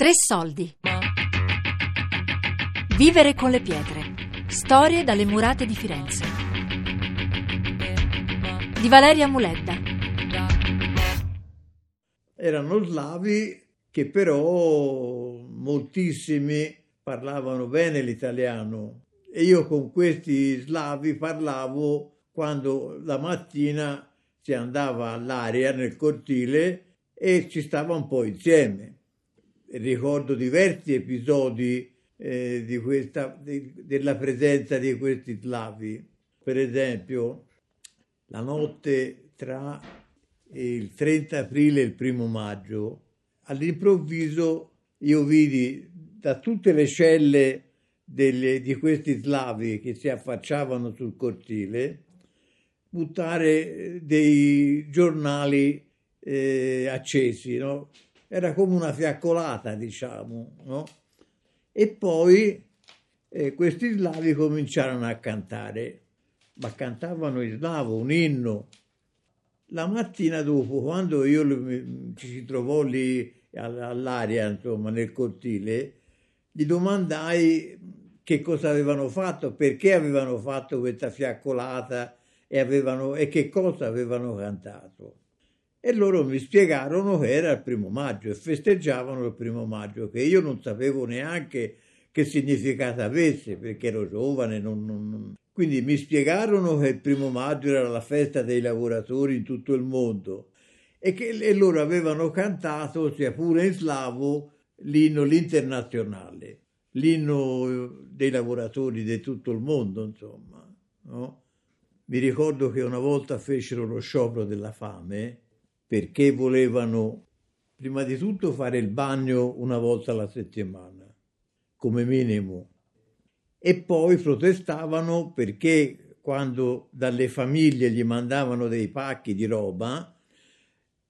Tre soldi. Vivere con le pietre. Storie dalle murate di Firenze. Di Valeria Muledda. Erano slavi che però moltissimi parlavano bene l'italiano e io con questi slavi parlavo quando la mattina si andava all'aria nel cortile e ci stava un po' insieme ricordo diversi episodi eh, di questa, di, della presenza di questi slavi. Per esempio, la notte tra il 30 aprile e il primo maggio, all'improvviso io vidi da tutte le celle delle, di questi slavi che si affacciavano sul cortile buttare dei giornali eh, accesi, no? Era come una fiaccolata, diciamo, no? E poi eh, questi slavi cominciarono a cantare, ma cantavano in slavo, un inno. La mattina dopo, quando io ci si trovò lì all'aria, insomma, nel cortile, gli domandai che cosa avevano fatto, perché avevano fatto questa fiaccolata e, avevano, e che cosa avevano cantato. E loro mi spiegarono che era il primo maggio e festeggiavano il primo maggio, che io non sapevo neanche che significato avesse, perché ero giovane. Non, non... Quindi mi spiegarono che il primo maggio era la festa dei lavoratori in tutto il mondo e che e loro avevano cantato, sia pure in slavo, l'inno l'internazionale, l'inno dei lavoratori di tutto il mondo, insomma. No? Mi ricordo che una volta fecero lo sciopero della fame perché volevano prima di tutto fare il bagno una volta alla settimana, come minimo, e poi protestavano perché quando dalle famiglie gli mandavano dei pacchi di roba,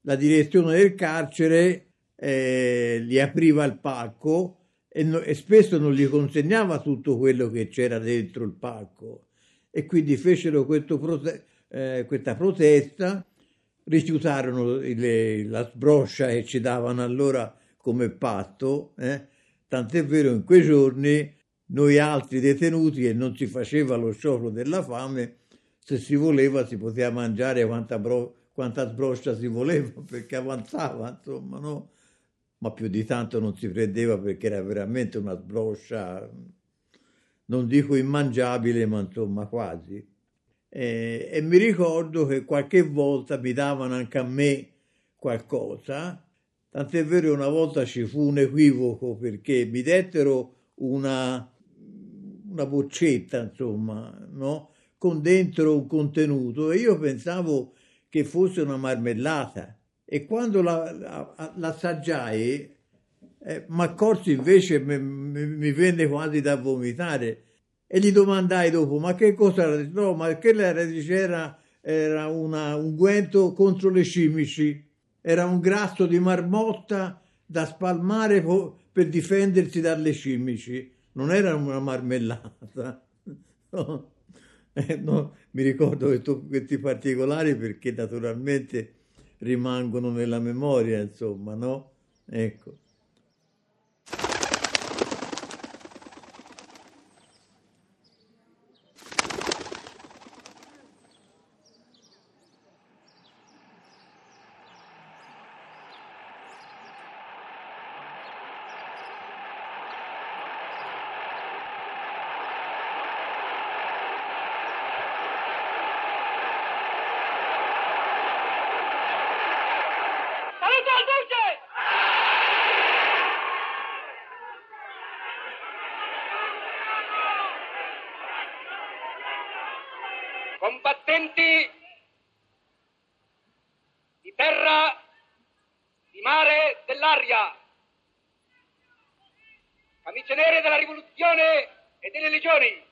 la direzione del carcere eh, gli apriva il pacco e, no, e, spesso non gli consegnava tutto quello che c'era dentro il pacco e quindi fecero prote- eh, questa protesta rifiutarono le, la sbroscia che ci davano allora come patto, eh? tant'è vero in quei giorni noi altri detenuti e non si faceva lo sciopero della fame, se si voleva si poteva mangiare quanta, bro, quanta sbroscia si voleva perché avanzava, insomma, no? Ma più di tanto non si prendeva perché era veramente una sbroscia, non dico immangiabile, ma insomma quasi. Eh, e mi ricordo che qualche volta mi davano anche a me qualcosa, tant'è vero che una volta ci fu un equivoco perché mi dettero una, una boccetta, insomma, no? con dentro un contenuto e io pensavo che fosse una marmellata. E quando la, la, l'assaggiai eh, mi accorsi invece mi, mi, mi venne quasi da vomitare e gli domandai dopo, ma che cosa era? No, ma che era? Dice, era, era un guento contro le cimici, era un grasso di marmotta da spalmare per difendersi dalle cimici, non era una marmellata. No. Eh, no, mi ricordo questi particolari perché naturalmente rimangono nella memoria, insomma, no? Ecco. Combattenti di terra, di mare, dell'aria, camicie nere della rivoluzione e delle legioni,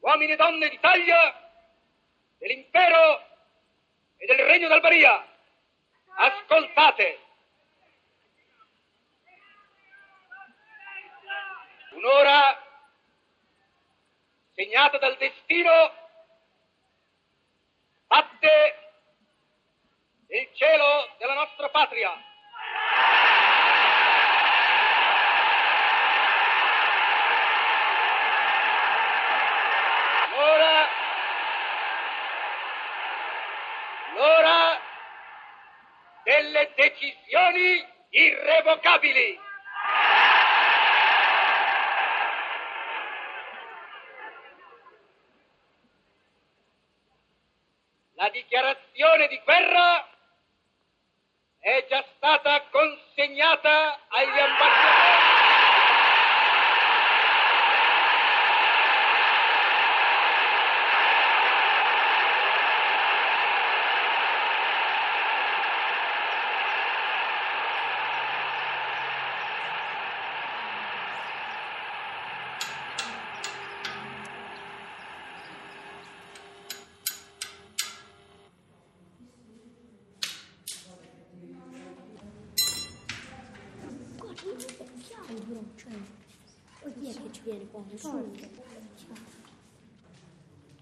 uomini e donne d'Italia, dell'impero e del regno d'Albania, ascoltate. Un'ora segnata dal destino, Costantino batte il cielo della nostra patria. L'ora, l'ora delle decisioni irrevocabili. mata, hay de.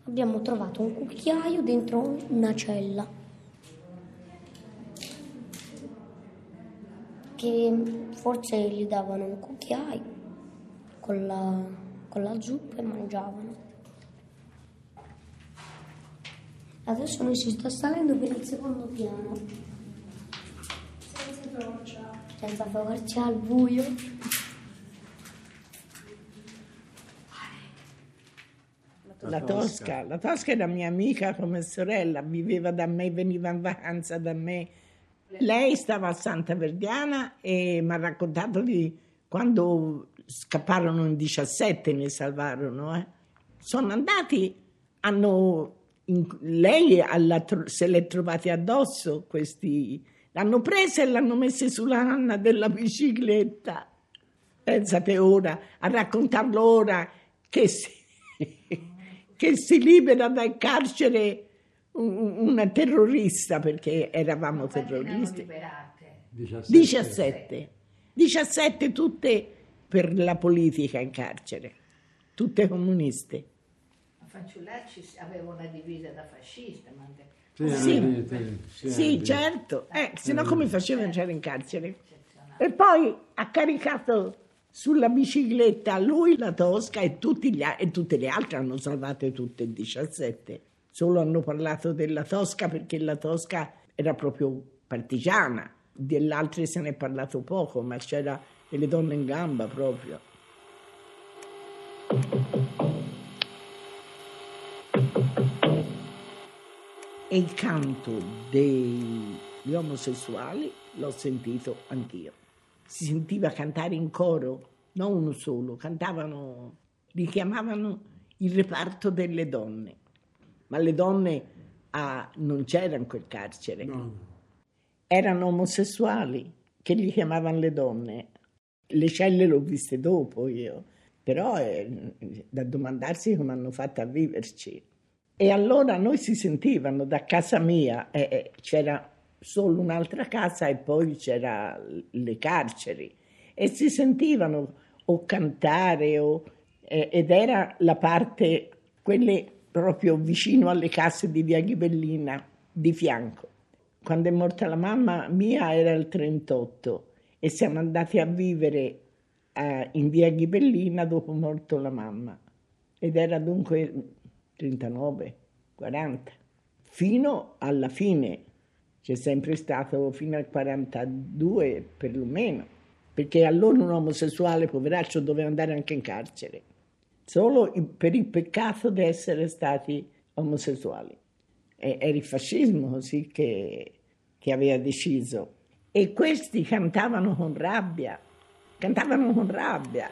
Abbiamo trovato un cucchiaio dentro una cella. Che forse gli davano un cucchiaio con la, con la zuppa e mangiavano. Adesso noi si sta salendo per il secondo piano. Senza torcia. Senza torcia al buio. La Tosca. la Tosca era mia amica come sorella, viveva da me, veniva in vacanza da me. Lei stava a Santa Verdiana e mi ha raccontato di quando scapparono in 17, ne salvarono. Eh. Sono andati, hanno, in, lei alla, se le trovati addosso questi, l'hanno presa e l'hanno messa sulla canna della bicicletta. Pensate ora, a raccontarlo ora che si che si libera dal carcere una terrorista perché eravamo terroristi. 17. 17. 17 tutte per la politica in carcere, tutte comuniste. Ma Fanciullacci aveva una divisa da fascista. Ma... Sì, sì, sì, sì, certo, eh, se no come faceva a entrare in carcere? E poi ha caricato sulla bicicletta lui la Tosca e, gli, e, tutte le altre hanno salvato tutte e 17. Solo hanno parlato della Tosca perché la Tosca era proprio partigiana, delle altre se ne è parlato poco, ma c'era delle donne in gamba proprio. E il canto degli omosessuali l'ho sentito anch'io si sentiva cantare in coro, non uno solo, cantavano, li chiamavano il reparto delle donne, ma le donne ah, non c'erano in quel carcere, no. erano omosessuali che li chiamavano le donne. Le celle l'ho viste dopo io, però è da domandarsi come hanno fatto a viverci. E allora noi si sentivano da casa mia, eh, c'era solo un'altra casa e poi c'era le carceri. E si sentivano o cantare o, eh, ed era la parte, quelle proprio vicino alle case di Via Ghibellina, di fianco. Quando è morta la mamma mia era il 38 e siamo andati a vivere a, in Via Ghibellina dopo morto la mamma. Ed era dunque 39, 40, fino alla fine c'è sempre stato fino al 42 perlomeno, perché allora un omosessuale poveraccio doveva andare anche in carcere, solo per il peccato di essere stati omosessuali. E, era il fascismo così che, che aveva deciso. E questi cantavano con rabbia, cantavano con rabbia.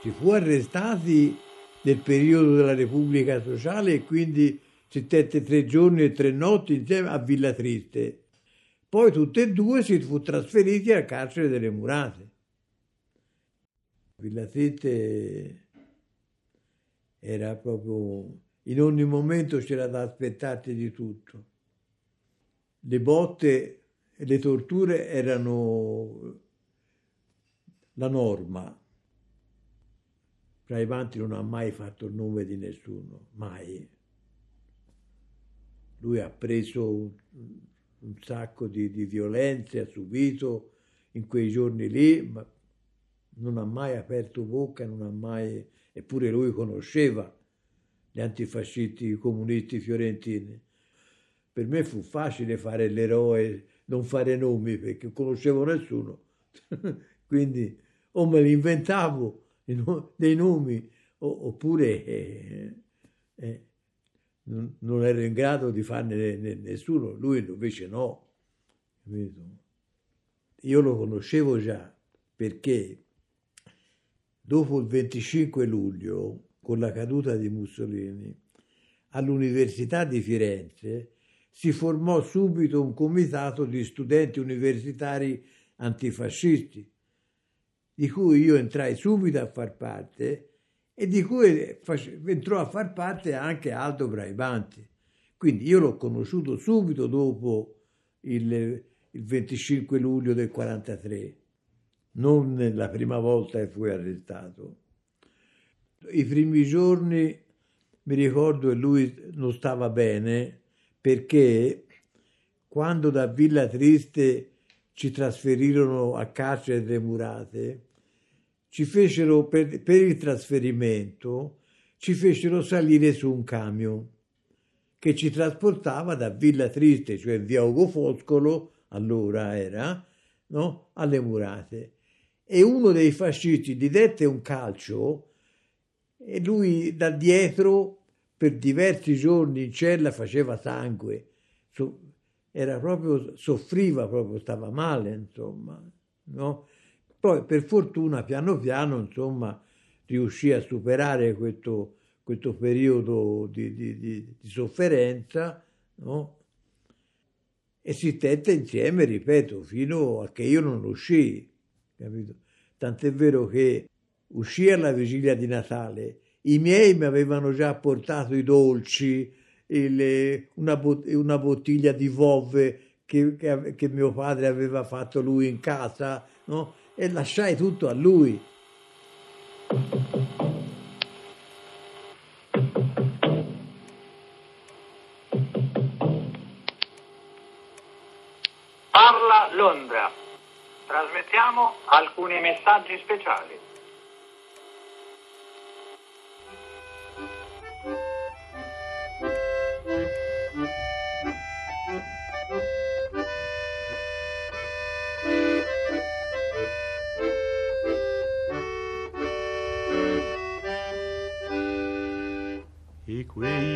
Si fu arrestati nel periodo della Repubblica Sociale e quindi si tette tre giorni e tre notti insieme a Villa Triste. Poi tutti e due si fu trasferiti al carcere delle Murate. Villa Triste era proprio in ogni momento c'era da aspettarti di tutto. Le botte e le torture erano la norma. Fraivanti non ha mai fatto il nome di nessuno, mai. Lui ha preso un, un sacco di, di violenze, ha subito in quei giorni lì, ma non ha mai aperto bocca, non ha mai, eppure lui conosceva gli antifascisti comunisti fiorentini. Per me fu facile fare l'eroe, non fare nomi perché conoscevo nessuno, quindi o me li inventavo dei nomi oppure eh, eh, non, ero in grado di farne nessuno, lui invece no. Io lo conoscevo già perché dopo il 25 luglio, con la caduta di Mussolini, all'Università di Firenze si formò subito un comitato di studenti universitari antifascisti, di cui io entrai subito a far parte e di cui entrò a far parte anche Aldo Braibanti. Quindi io l'ho conosciuto subito dopo il, il 25 luglio del 43, non la prima volta che fui arrestato. I primi giorni mi ricordo che lui non stava bene perché quando da Villa Triste ci trasferirono a carcere murate, ci fecero per, per il trasferimento, ci fecero salire su un camion che ci trasportava da Villa Triste, cioè via Ugo Foscolo, allora era, no? alle murate. E uno dei fascisti gli dette un calcio e lui da dietro per diversi giorni in cella faceva sangue, era proprio, soffriva proprio, stava male, insomma, no? Poi per fortuna piano piano insomma riuscì a superare questo, questo periodo di, di, di, di sofferenza no? e si tette insieme, ripeto, fino a che io non uscii. Capito? Tant'è vero che uscì alla vigilia di Natale, i miei mi avevano già portato i dolci, il, una, bot- una, bottiglia di vove che, che, che, mio padre aveva fatto lui in casa, no? E lasciai tutto a lui. Parla Londra. Trasmettiamo alcuni messaggi speciali.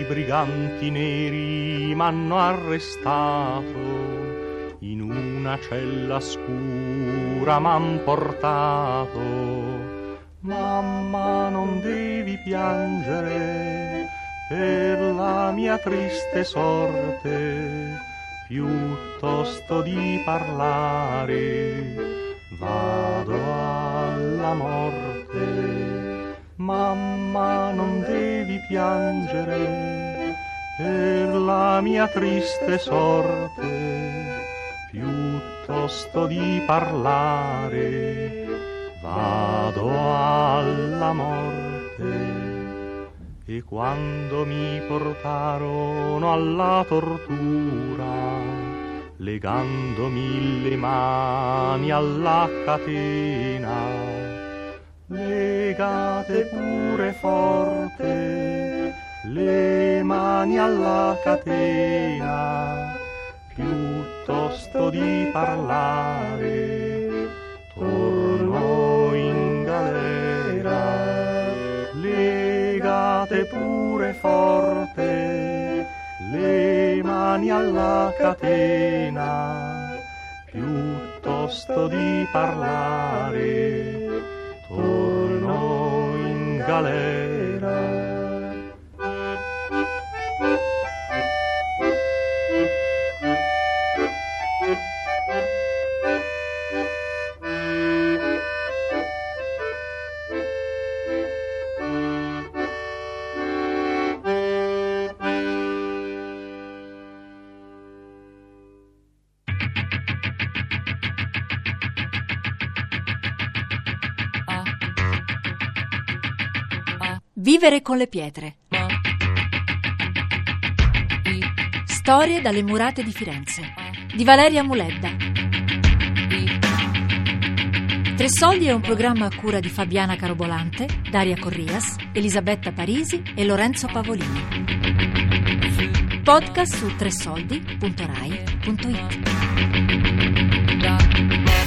Briganti neri m'hanno arrestato, in una cella scura m'han portato. Mamma non devi piangere per la mia triste sorte, piuttosto di parlare vado alla morte. Mamma non devi piangere per la mia triste sorte, piuttosto di parlare vado alla morte. E quando mi portarono alla tortura, legandomi le mani alla catena, legate pure forte le mani alla catena, piuttosto di parlare, torno in galera, legate pure forte le mani alla catena, piuttosto di parlare torno in Vivere con le pietre. Storie dalle murate di Firenze di Valeria Muledda. Tre Soldi è un programma a cura di Fabiana Carobolante, Daria Corrias, Elisabetta Parisi e Lorenzo Pavolini. Podcast su tresoldi.rai.it